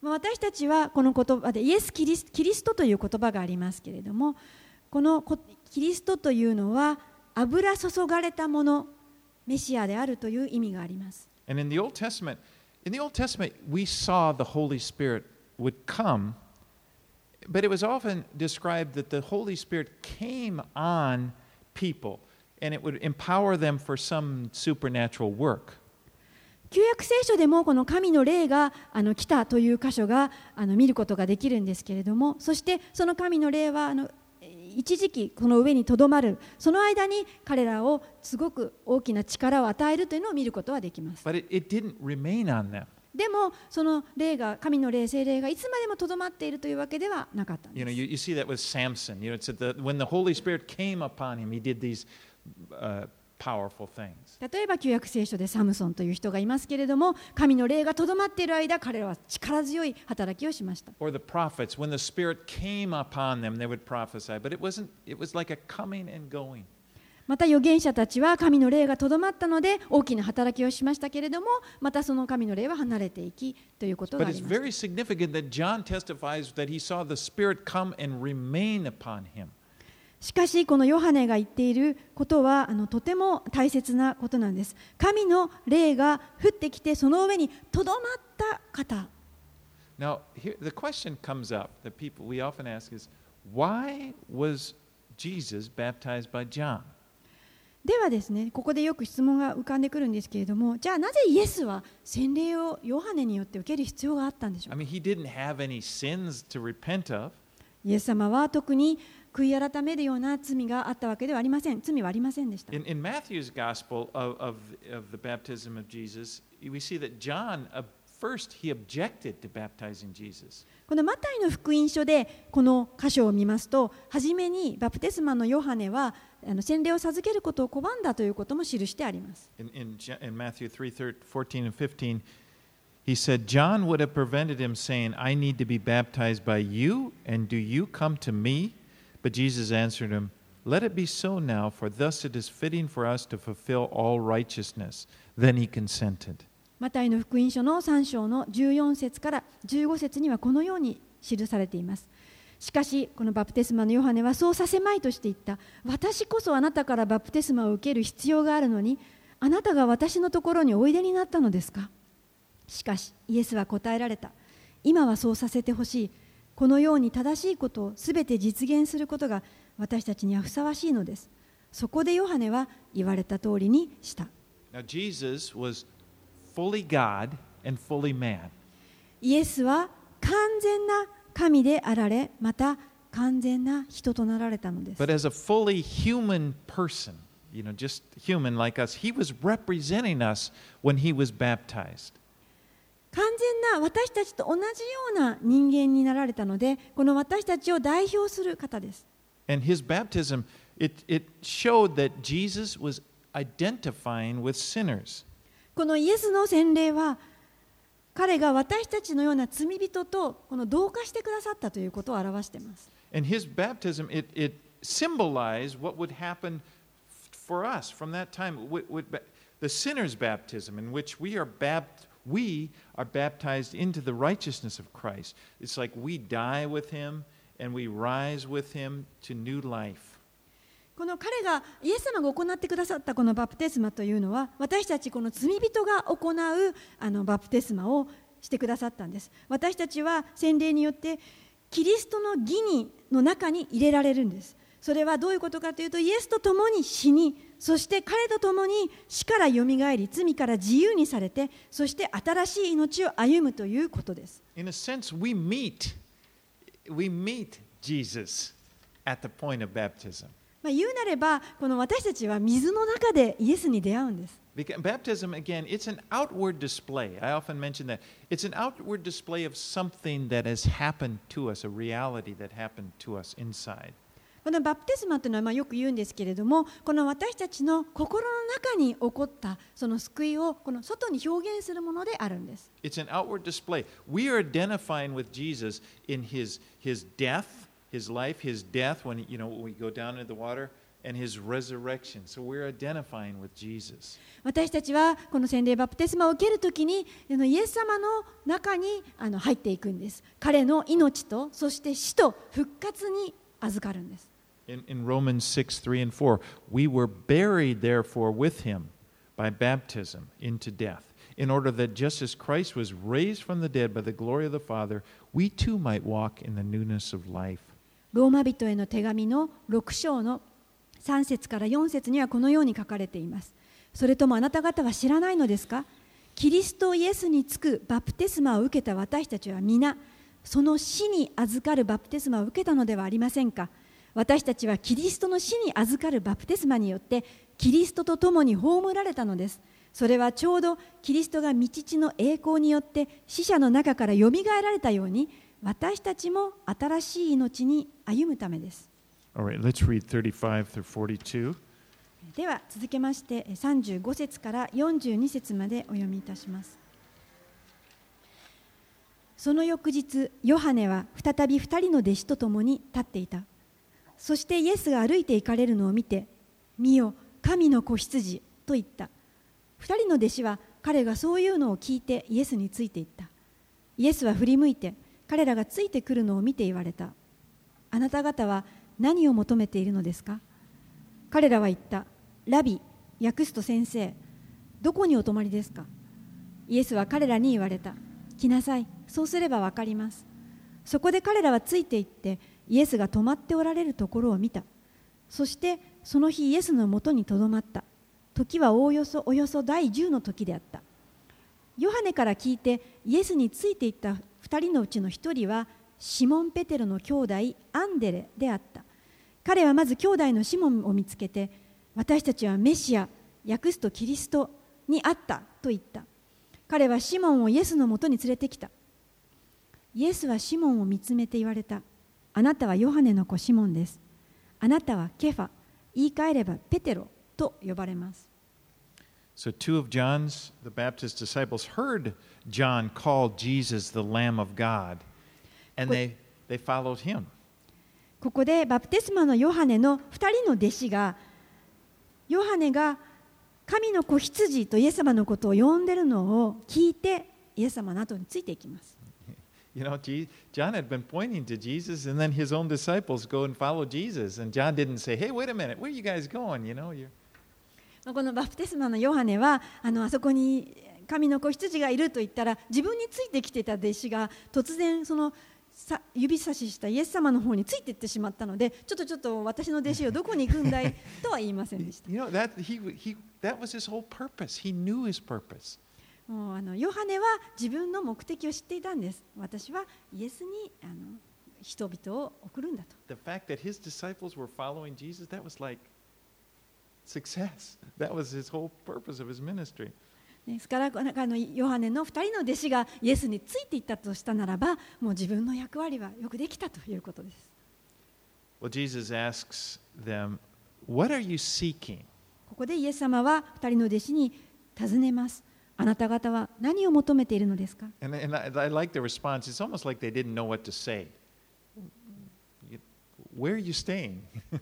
まあ私たちはこの言葉でイエスキリスキリストという言葉がありますけれどもこのこキリストというのは油注がれたものメシアであるという意味があります And in the Old Testament, in the Old Testament, we saw the Holy Spirit would come, but it was often described that the Holy Spirit came on people and it would empower them for some supernatural work. 旧約聖書でもこの神の霊があの来たという箇所があの見ることができるんですけれどもそしてその神の霊はあの 一時期この上にとどまるその間に彼らをすごく大きな力を与えるというのを見ることはできます But it, it didn't remain on them. でもその霊が神の霊精霊がいつまでもとどまっているというわけではなかったん You で know, す you, you see that with Samson. You know, it said that when the Holy Spirit came upon him, he did these uh, powerful things. 例えば旧約聖書でサムソンという人がいますけれども、神の霊がとどまっている間、彼らは力強い働きをしました。Or the また預言者たちは神の霊がとどまったので大きな働きをしましたけれどもまたその神の霊は離れていき。しかしこのヨハネが言っていることはあのとても大切なことなんです神の霊が降ってきてその上にとどまった方 Now, here, the question comes up that people we often ask is why was Jesus baptized by John? ではですねここでよく質問が浮かんでくるんですけれどもじゃあなぜイエスは洗礼をヨハネによって受ける必要があったんでしょ I う mean, he didn't have any sins to repent of. イエス様は特に悔い改めるような罪があったわけではありません罪はありませんでした In, in Matthew's gospel of, of, of the baptism of Jesus, we see that John, uh, first, he objected to baptizing Jesus. このマタイの福音書でこの箇所を見ますと初めにバプテスマのヨハネはあの洗礼を授けることを拒んだということも記してあります In, in, in Matthew 3 13, 14 and 15, he said, John would have prevented him saying, I need to be baptized by you, and do you come to me? But Jesus answered him, Let it be so now, for thus it is fitting for us to fulfill all righteousness. Then he consented. マタイの福音書の3章の14節から15節にはこのように記されています。しかし、このバプテスマのヨハネはそうさせまいとして言った。私こそあなたからバプテスマを受ける必要があるのに、あなたが私のところにおいでになったのですか？しかし、イエスは答えられた。今はそうさせてほしい。このように正しいことをすべて実現することが私たちにはふさわしいのです。そこでヨハネは言われた通りにした。Now, Jesus was fully God and fully man. イエスは完全な神であられ、また完全な人となられたのです。But as a fully human person, you know, just human like us, he was representing us when he was baptized. 完全な私たちと同じような人間になられたので、この私たちを代表する方です。And his baptism, it, it showed that Jesus was identifying with sinners. このイエスの洗礼は、彼が私たちのような罪人とこの同化してくださったということを表しています。And his baptism, it, it symbolized what would happen for us from that time. With, with the sinner's baptism, in which we are, bapt- we are baptized into the righteousness of Christ. It's like we die with him and we rise with him to new life. この彼がイエス様が行ってくださったこのバプテスマというのは私たちこの罪人が行うあのバプテスマをしてくださったんです私たちは洗礼によってキリストの義にの中に入れられるんですそれはどういうことかというとイエスと共に死にそして彼と共に死からよみがえり罪から自由にされてそして新しい命を歩むということです In a sense, we meet, we meet Jesus at the point of baptism. まあ、言うなればこの私たちは水の中でイエスに出会うんです baptism, again, it's an outward display. I often mention that. It's an outward display of something that has happened to us, a reality that happened to us inside. このバプテスマというのはまあよく言うんですけれどもこの私たちの心の中に起こったその救いをこの外に表現するものであるんです It's an outward display. We are identifying with Jesus in his, his death, his life, his death when you know when we go down into the water, and his resurrection. So we're identifying with Jesus. 私たちはこの洗礼バプテスマを受けるときにイエス様の中にあの入っていくんです彼の命とそして死と復活に預かるんです In, in Romans 6, 3 and 4, we were buried, therefore, with him by baptism into death, in order that just as Christ was raised from the dead by the glory of the Father, we too might walk in the newness of life. ローマ人への手紙の6章の3節から4節にはこのように書かれています。それともあなた方は知らないのですかキリストイエスにつくバプテスマを受けた私たちは皆、その死に預かるバプテスマを受けたのではありませんか私たちはキリストの死に預かるバプテスマによってキリストと共に葬られたのです。それはちょうどキリストが道地の栄光によって死者の中からよみがえられたように私たちも新しい命に歩むためです。All right, let's read 35 through 42. では続けまして35節から42節までお読みいたします。その翌日、ヨハネは再び2人の弟子と共に立っていた。そしてイエスが歩いて行かれるのを見て、見よ神の子羊と言った。2人の弟子は彼がそういうのを聞いてイエスについていった。イエスは振り向いて彼らがついてくるのを見て言われた。あなた方は何を求めているのですか？彼らは言った。ラビ訳すと先生どこにお泊まりですか？イエスは彼らに言われた。来なさい。そうすれば分かります。そこで彼らはついていってイエスが泊まっておられるところを見た。そしてその日イエスのもとにとどまった。時はおおよそおよそ第10の時であった。ヨハネから聞いてイエスについていった2人のうちの1人はシモン・ペテロの兄弟アンデレであった。彼はまず兄弟のシモンを見つけて私たちはメシア訳すとキリストに会ったと言った。彼はシモンをイエスのもとに連れてきた。イエスはシモンを見つめて言われた。あなたはヨハネの子シモンですあなたはケファ言い換えればペテロと呼ばれます So, two of John's, the Baptist disciples, heard John call Jesus the Lamb of God, and they, they followed him. ここでバプテスマのヨハネの2人の弟子がヨハネが神の子羊とイエス様のことを呼んでるのを聞いてイエス様の後についていきます。You know, John had been pointing to Jesus, and then his own disciples go and follow Jesus. And John didn't say, Hey, wait a minute, where are you guys going? You know, you're, まあこのバプテスマのヨハネはあのあそこに神の子羊がいると言ったら自分についてきてた弟子が突然そのさ指差ししたイエス様の方についていってしまったのでちょっとちょっと私の弟子をどこに行くんだいとは言いませんでした。you know, that, he, he, that was his whole purpose. He knew his purpose. もうあのヨハネは自分の目的を知っていたんです。私はイエスにあの人々を送るんだと。The fact that his disciples were following Jesus, that was like success. That was his whole purpose of his ministry. ですからあのヨハネの2人の弟子がイエスについていったとしたならばもう自分の役割はよくできたということです。Well, Jesus asks them, What are you seeking? ここでイエス様は2人の弟子に尋ねます。あなた方は何を求めているのですか？And, and I, I like the response. It's almost like they didn't know what to say. You- Where are you staying?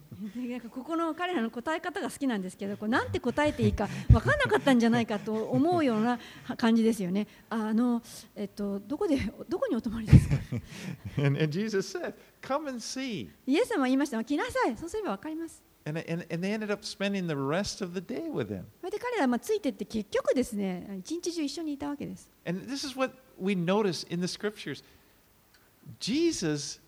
なんかここの彼らの答え方が好きなんですけどこうなんて答えていいか分からなかったんじゃないかと思うような感じですよね。ああのえっと、どこでどこにお泊まりですか？And, and Jesus said, Come and see. イエス様は言いました来なさいそうすれば分かります。And, and, and they ended up spending the rest of the day with him. それで彼らはまあついてって結局ですね一日中一緒にいたわけです。 And this is what we notice in the scriptures Jesus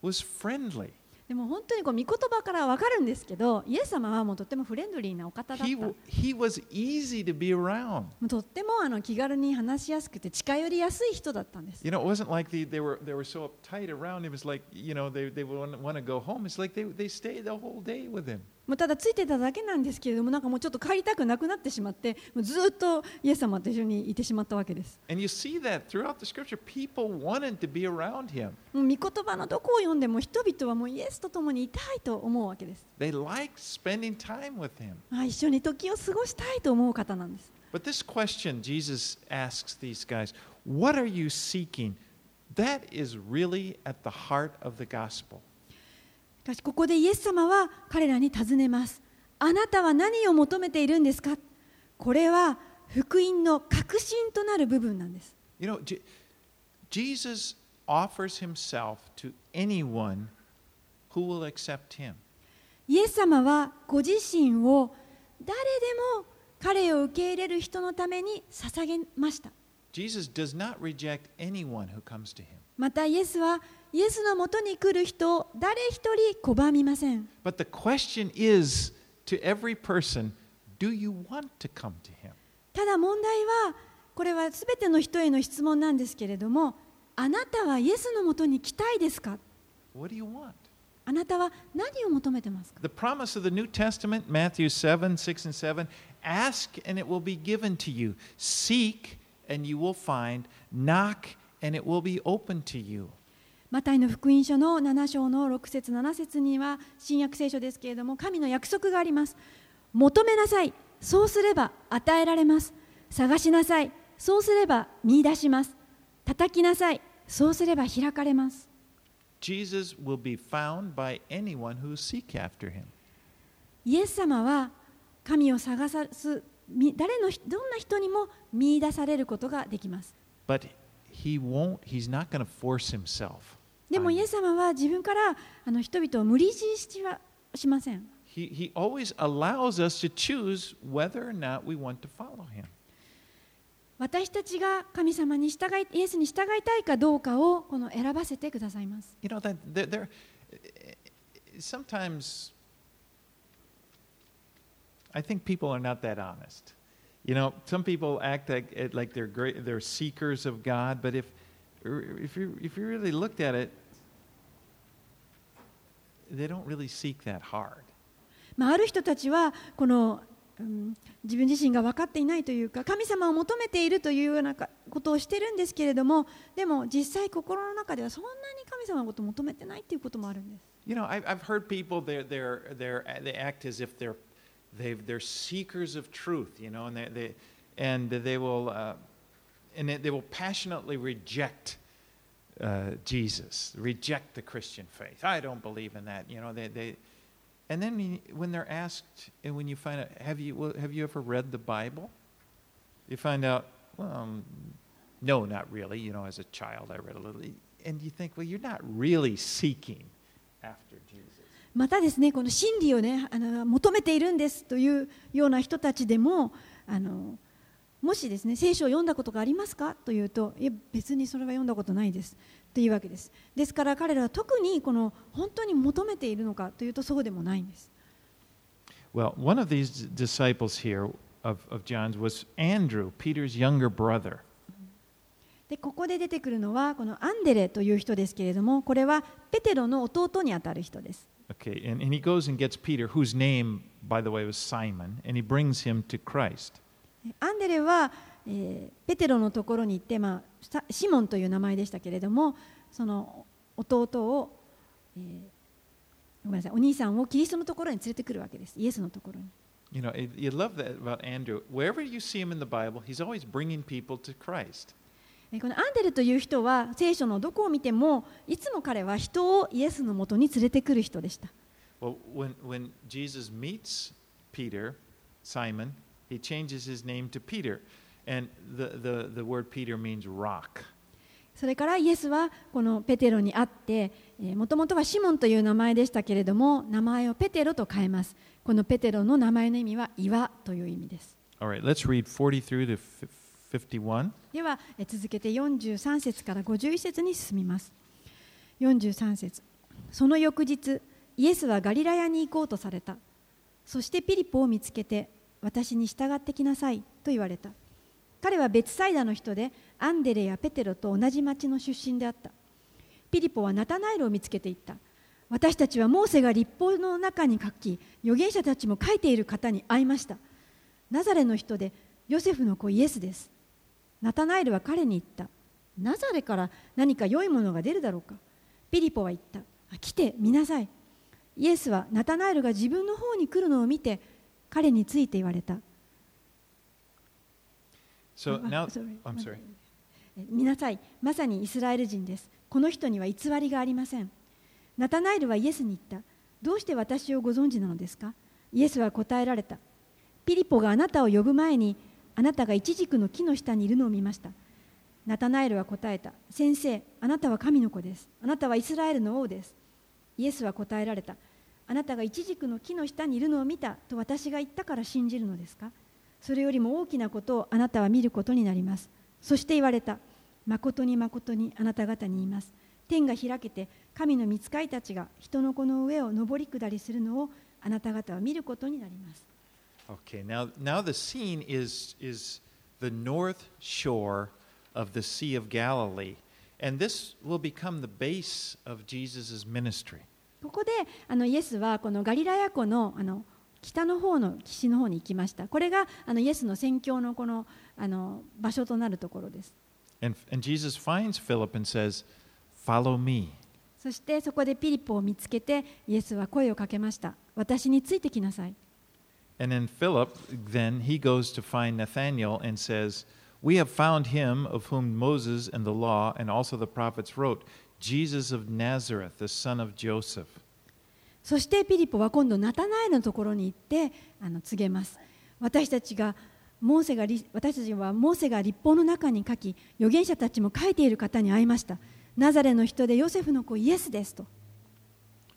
was friendly. でも本当にこう御言葉から分かるんですけどイエス様はもうとってもフレンドリーなお方だった。He, he was easy to be around. うとってもあの気軽に話しやすくて近寄りやすい人だったんです。You know, it wasn't like they, they, were, they were so uptight around. It was like, you know, they, they would want to go home. It's like they, they stayed the whole day with him. もうただついてただけなんですけれどもなんかもうちょっと帰りたくなくなってしまってもうずっとイエス様と一緒にいてしまったわけです。見言葉のどこを読んでも人々はもうイエスと共にいたいと思うわけです。They like、spending time with him. あ一緒に時を過ごしたいと思う方なんです。But this question Jesus asks these guys, what are you seeking? That is really at the heart of the gospel. しかしここでイエス様は彼らに尋ねます。あなたは何を求めているんですかこれは福音の核心となる部分なんです。You know, Je- Jesus offers himself to anyone who will accept him. イエス様はご自身を誰でも彼を受け入れる人のために捧げました。Jesus does not reject anyone who comes to him. またイエスはイエスのもとに来る人を誰一人拒みません。But the question is to every person, do you want to come to him? ただ問題はこれはすべての人への質問なんですけれどもあなたはイエスのもとに来たいですか What do you want? あなたは何を求めてますか The promise of the New Testament, Matthew 7, 6 and 7 ask and it will be given to you. Seek and you will find. Knock and it will be open to you. マタイの福音書の7章の6節7節には新約聖書ですけれども神の約束があります。求めなさい。そうすれば与えられます。探しなさい。そうすれば見出します。叩きなさい。そうすれば開かれます。Jesus will be found by anyone who seek after him. イエス様は神を探すみ誰の人どんな人にも見出されることができます。But he won't, he's not going to force himself. でもイ.エス様は自分からあの人々を無理強いしはしません。He, he always allows us to choose whether or not we want to follow him. 私たちが神様に従いイエスに従いたいかどうかをこの選ばせてくださいます。You know, that there, there sometimes I think people are not that honest. You know, some people act like, like they're great, they're seekers of God, but if, if, you, if you really looked at it, they don't really seek that hard. まあ、ある人たちはこの、うん自分自身が分かっていないというか神様を求めているというようなかことをしてるんですけれどもでも実際心の中ではそんなに神様のことを求めてないということもあるんです。You know, I've, I've heard people they're, they're, they're, they act as if they're, they've, they're seekers of truth, you know, and they, they, and they will, uh, and they, they will passionately reject uh, Jesus, reject the Christian faith. I don't believe in that, you know. They, they, and then when you- when they're asked, and when you find out, have you, well, have you ever read the Bible? You find out, well, um, no, not really. You know, as a child, I read a little. And you think, well, you're not really seeking after Jesus. またですねこの真理をねあの求めているんですというような人たちでもあの もしですね聖書を読んだことがありますかというといや別にそれは読んだことないですというわけですですから彼らは特にこの本当に求めているのかというとそうでもないんです Well, one of these disciples here of, of John's was Andrew, Peter's younger brother. でここで出てくるのはこのアンデレという人ですけれどもこれはペテロの弟にあたる人です Okay, and, and he goes and gets Peter, whose name, by the way, was Simon, and he brings him to Christ. アンデレは、えーペテロのところに行って、まあ、さシモンという名前でしたけれどもその弟を、えーごめんなさいお兄さんをキリストのところに連れてくるわけですイエスのところに You know, you love that about Andrew. Wherever you see him in the Bible, he's always bringing people to Christ. えーこのアンデレという人は聖書のどこを見てもいつも彼は人をイエスのもとに連れてくる人でした Well, when, when Jesus meets Peter, Simon, he changes his name to Peter. And the, the, the word Peter means rock. それからイエスはこのペテロに会ってもともとはシモンという名前でしたけれども名前をペテロと変えますこのペテロの名前の意味は岩という意味です All right, let's read 43 to fif- 51. ではえ続けて43節から51節に進みます43節その翌日イエスはガリラヤに行こうとされたそしてピリポを見つけて私に従ってきなさいと言われた。彼は別サイダの人でアンデレやペテロと同じ町の出身であった。ピリポはナタナエルを見つけていった。私たちはモーセが立法の中に書き預言者たちも書いている方に会いました。ナザレの人でヨセフの子イエスです。ナタナエルは彼に言った。ナザレから何か良いものが出るだろうか。ピリポは言った。来て見なさい。イエスはナタナエルが自分の方に来るのを見て彼について言われた。So あ now, I'm sorry. え見なさいまさにイスラエル人です。この人には偽りがありません。ナタナエルはイエスに言った。どうして私をご存知なのですか？イエスは答えられた。ピリポがあなたを呼ぶ前にあなたがイチジクの木の下にいるのを見ました。ナタナエルは答えた。先生あなたは神の子です。あなたはイスラエルの王です。イエスは答えられたあなたがイチジクの木の下にいるのを見たと私が言ったから信じるのですか？それよりも大きなことをあなたは見ることになります。そして言われた。誠に誠にあなた方に言います。天が開けて神の御使いたちが人の子の上を上り下りするのをあなた方は見ることになります。Okay, now, now the scene is, is the north shore of the Sea of Galilee. And this will become the base of Jesus' ministry. ここであのイエスはこのガリラヤ湖のあの北の方の岸の方に行きましたこれがあのイエスの宣教のこのあの場所となるところです And, and Jesus finds Philip and says, Follow me. そしてそこでピリポを見つけてイエスは声をかけました私についてきなさい And then Philip, then he goes to find Nathanael and says, We have found him of whom Moses and the law and also the prophets wrote, Jesus of Nazareth, the son of Joseph. そしてピリポは今度ナタナエルのところに行ってあの告げます私たちがモーセがり私たちはモーセが立法の中に書き預言者たちも書いている方に会いましたナザレの人でヨセフの子イエスですと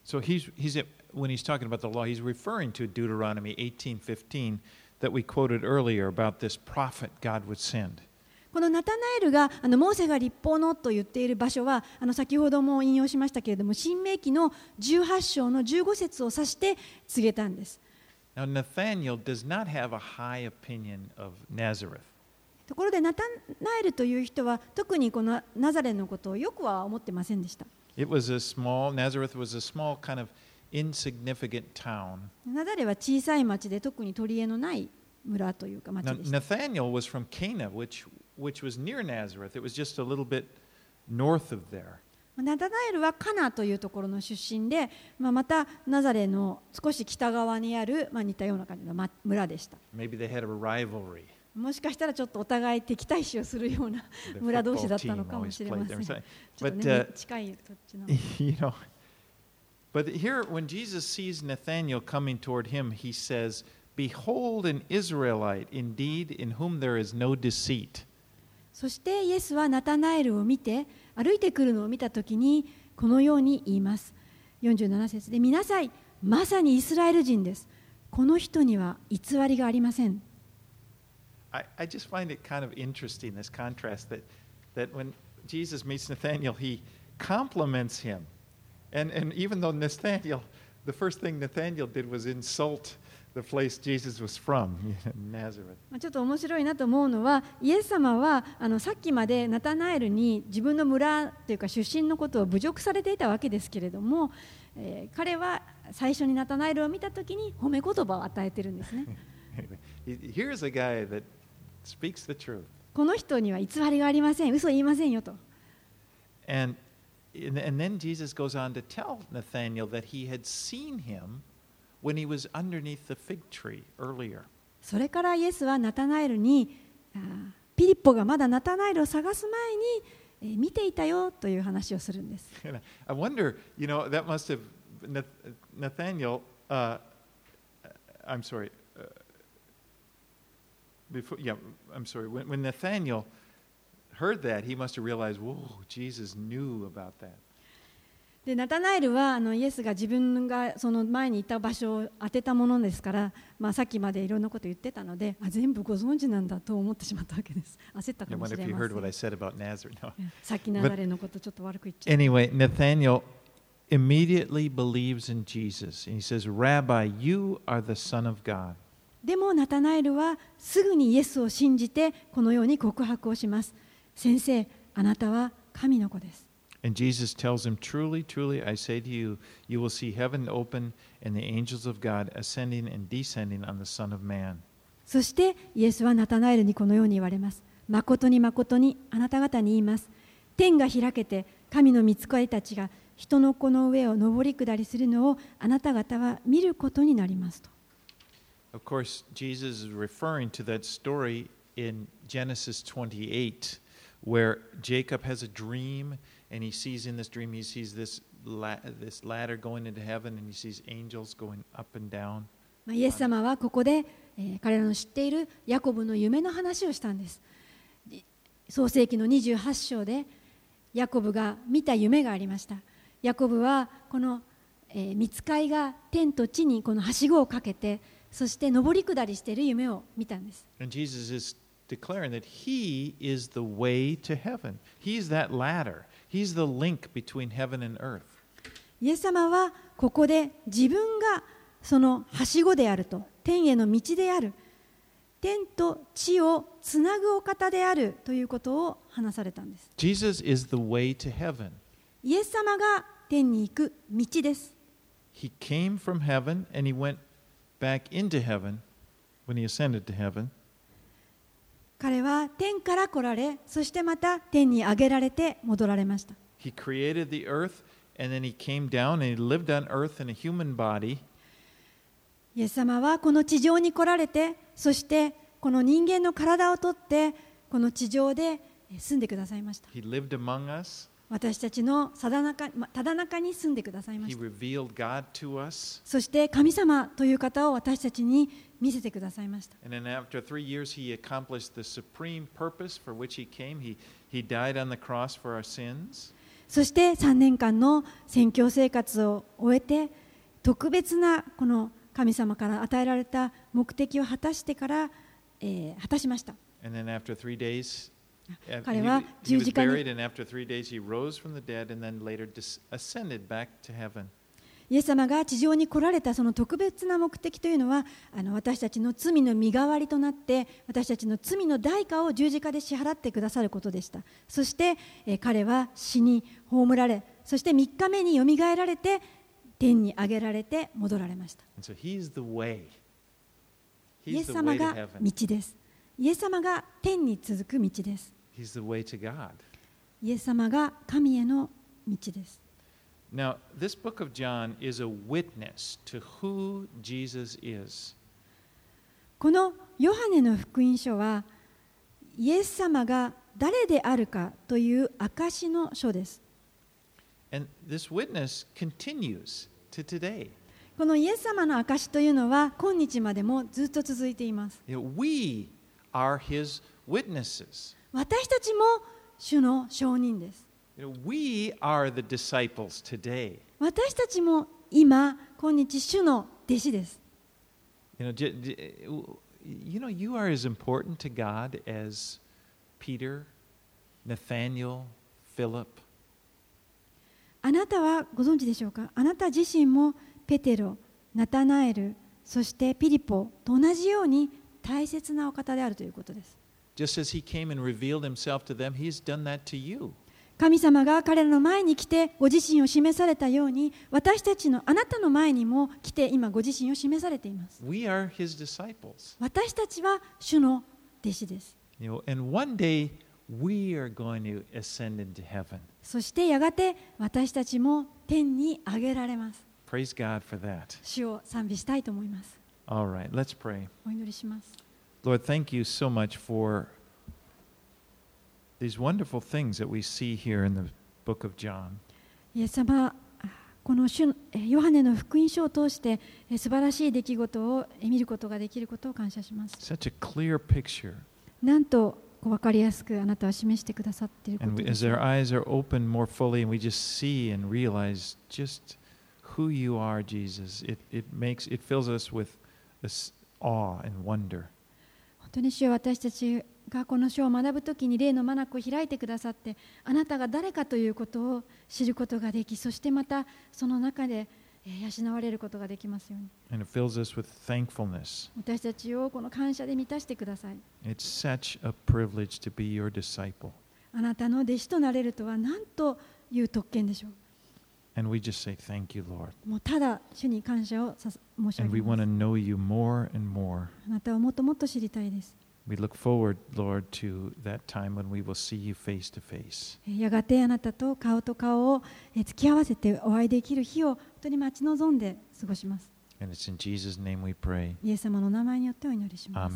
So he's, he's when he's talking about the law, he's referring to Deuteronomy 18:15 that we quoted earlier about this prophet God would send. このナタナエルがあのモーセが立法のと言っている場所はあの先ほども引用しましたけれども新明記の18章の15節を指して告げたんです。ところでナタナエルという人は特にこのナザレのことをよくは思ってませんでした。ナザレは小さい町で特に取り柄のない村というか町でし。which was near Nazareth. It was just a little bit north of there. ナタナエルはカナというところの出身で、まあ、またナザレの少し北側にある、まあ、似たような感じのま村でした。 Maybe they had a rivalry. もしかしたらちょっとお互い敵対視をするような The 村同士 football だったの team かも always しれま played せ there. ん。ち So- ょっと But ね uh, 近いそっちの。 you know, but here when Jesus sees Nathanael coming toward him, he says, "Behold, an Israelite, indeed, in whom there is no deceit." そしてイエスはナタナエルを見て歩いてくるのを見たときにこのように言います47節で見なさいまさにイスラエル人ですこの人には偽りがありません I, I just find it kind of interesting this contrast that that when Jesus meets Nathanael, he compliments him, and and even though Nathanael, the first thing Nathanael did was insult from, ちょっと面白いなと思うのは、イエス様はあのさっきまでナタナエルに自分の村というか出身のことを侮辱されていたわけですけれども、えー、彼は最初にナタナエルを見たときに褒め言葉を与えているんですね。Here's a guy that speaks the truth. この人には偽りがありません、嘘を言いませんよと。And, and then Jesus goes on to tell Nathaniel that he had seen him. when he was underneath the fig tree earlier. それからイエスはナタナエルにあーピリッポがまだナタナエルを探す前に、えー見ていたよという話をするんです。 And I wonder, you know, that must have Nath- Nathaniel. Uh, I'm sorry. Uh, before, yeah, I'm sorry. When, when Nathaniel heard that, he must have realized, "Whoa, Jesus knew about that." でナタナエルはあのイエスが自分がその前にいた場所を当てたものですから、まあ、さっきまでいろんなこと言ってたのであ全部ご存知なんだと思ってしまったわけです。焦ったかもしれません。No. さっきナザレのことちょっと悪く言っちゃった。Anyway, Nathaniel immediately believes in Jesus, and he says, "Rabbi, you are the Son of God." でもナタナエルはすぐにイエスを信じてこのように告白をします。先生、あなたは神の子です。And Jesus tells him, Truly, truly, I say to you, you will see heaven open and the angels of God ascending and descending on the Son of Man. そしてイエスはナタナエルにこのように言われます。誠に誠にあなた方に言います。天が開けて神の御使いたちが人の子の上を上り下りするのをあなた方は見ることになりますと。 Of course, Jesus is referring to that story in Genesis 28, where Jacob has a dream, And he sees in this dream, he sees this, la- this ladder going into heaven, and he sees angels going up and down. まあ、イエス様はここで、えー彼らの知っているヤコブの夢の話をしたんです。創世紀の28章でヤコブが見た夢がありました。ヤコブはこの、えー見つかいが天と地にこのはしごをかけてそして上り下りしている夢を見たんです。And Jesus is declaring that He is the way to heaven. He's that ladder, He's the link between heaven and earth. イエス様はここで自分がそのはしごであると天への道である天と地をつなぐお方であるということを話されたんです Jesus is the way to heaven. イエス様が天に行く道です He came from heaven and He went back into heaven when He ascended to heaven. 彼は天から来られ、そしてまた天に上げられて戻られました。Down, イエス様はこの地上に来られて、そしてこの人間の体をとって、この地上で住んでくださいました。He lived among us. 私たちのただ,中ただ中に住んでくださいました。そして神様という方を私たちに見せてくださいました。そして3年間の宣教生活を終えて、特別なこの神様から与えられた目的を果たしてから、えー、果たしました。And then after three 彼 he, は十 was 字架に buried, and after three days, he rose from the dead and then later dis- ascended back to heaven. イエス様が地上に来られたその特別な目的というのはあの私たちの罪の身代わりとなって私たちの罪の代価を十字架で支払ってくださることでしたそして、えー彼は死に葬られそして3日目によみがえられて天に上げられて戻られました so. イエス the 様が.道ですイエス様が天に続く道です He's the way to God. イエス様が神への道です Now, this book of John is a witness to who Jesus is. このヨハネの福音書はイエス様が誰であるかという証の書です And this witness continues to today. このイエス様の証というのは今日までもずっと続いています we are his witnesses. 私たちも主の証人です。私たちも今、今日、主の弟子です。あなたはご存知でしょうか？あなた自身もペテロ、ナタナエル、そしてピリポと同じように大切なお方であるということです。Just as he came and revealed himself to them, he's done that to you. 神様が彼らの前に来てご自身を示されたように私たちのあなたの前にも来て今ご自身を示されています。We are his disciples. 私たちは主の弟子です。You know, and one day we are going to ascend into heaven. そしてやがて私たちも天に上げられます。Praise God for that. 主を賛美したいと思います。All right, let's pray. お祈りします。Lord, thank you so much for these wonderful things that we see here in the book of John. イエス様、この主えヨハネの福音書を通してえ素晴らしい出来事をえ見ることができることを感謝します。 Such a clear picture. なんとこう分かりやすくあなたは示してくださっているこ And と we, で as す our eyes are opened more fully and we just see and realize just who you are, Jesus, it, it makes it fills us with this awe and wonder. 本当に主よ私たちがこの書を学ぶときに霊の眼を開いてくださってあなたが誰かということを知ることができそしてまたその中でえー養われることができますように And it fills us with thankfulness. 私たちをこの感謝で満たしてください It's such a privilege to be your disciple. あなたの弟子となれるとは何という特権でしょうもうただ主に感謝を申し上げます。More more. あなたをもっともっと知りたいです。Forward, Lord, face やがてあなたと顔と顔を付き合わせてお会いできる日を本当に待ち望んで過ごします。イエス様の名前によってお祈りします。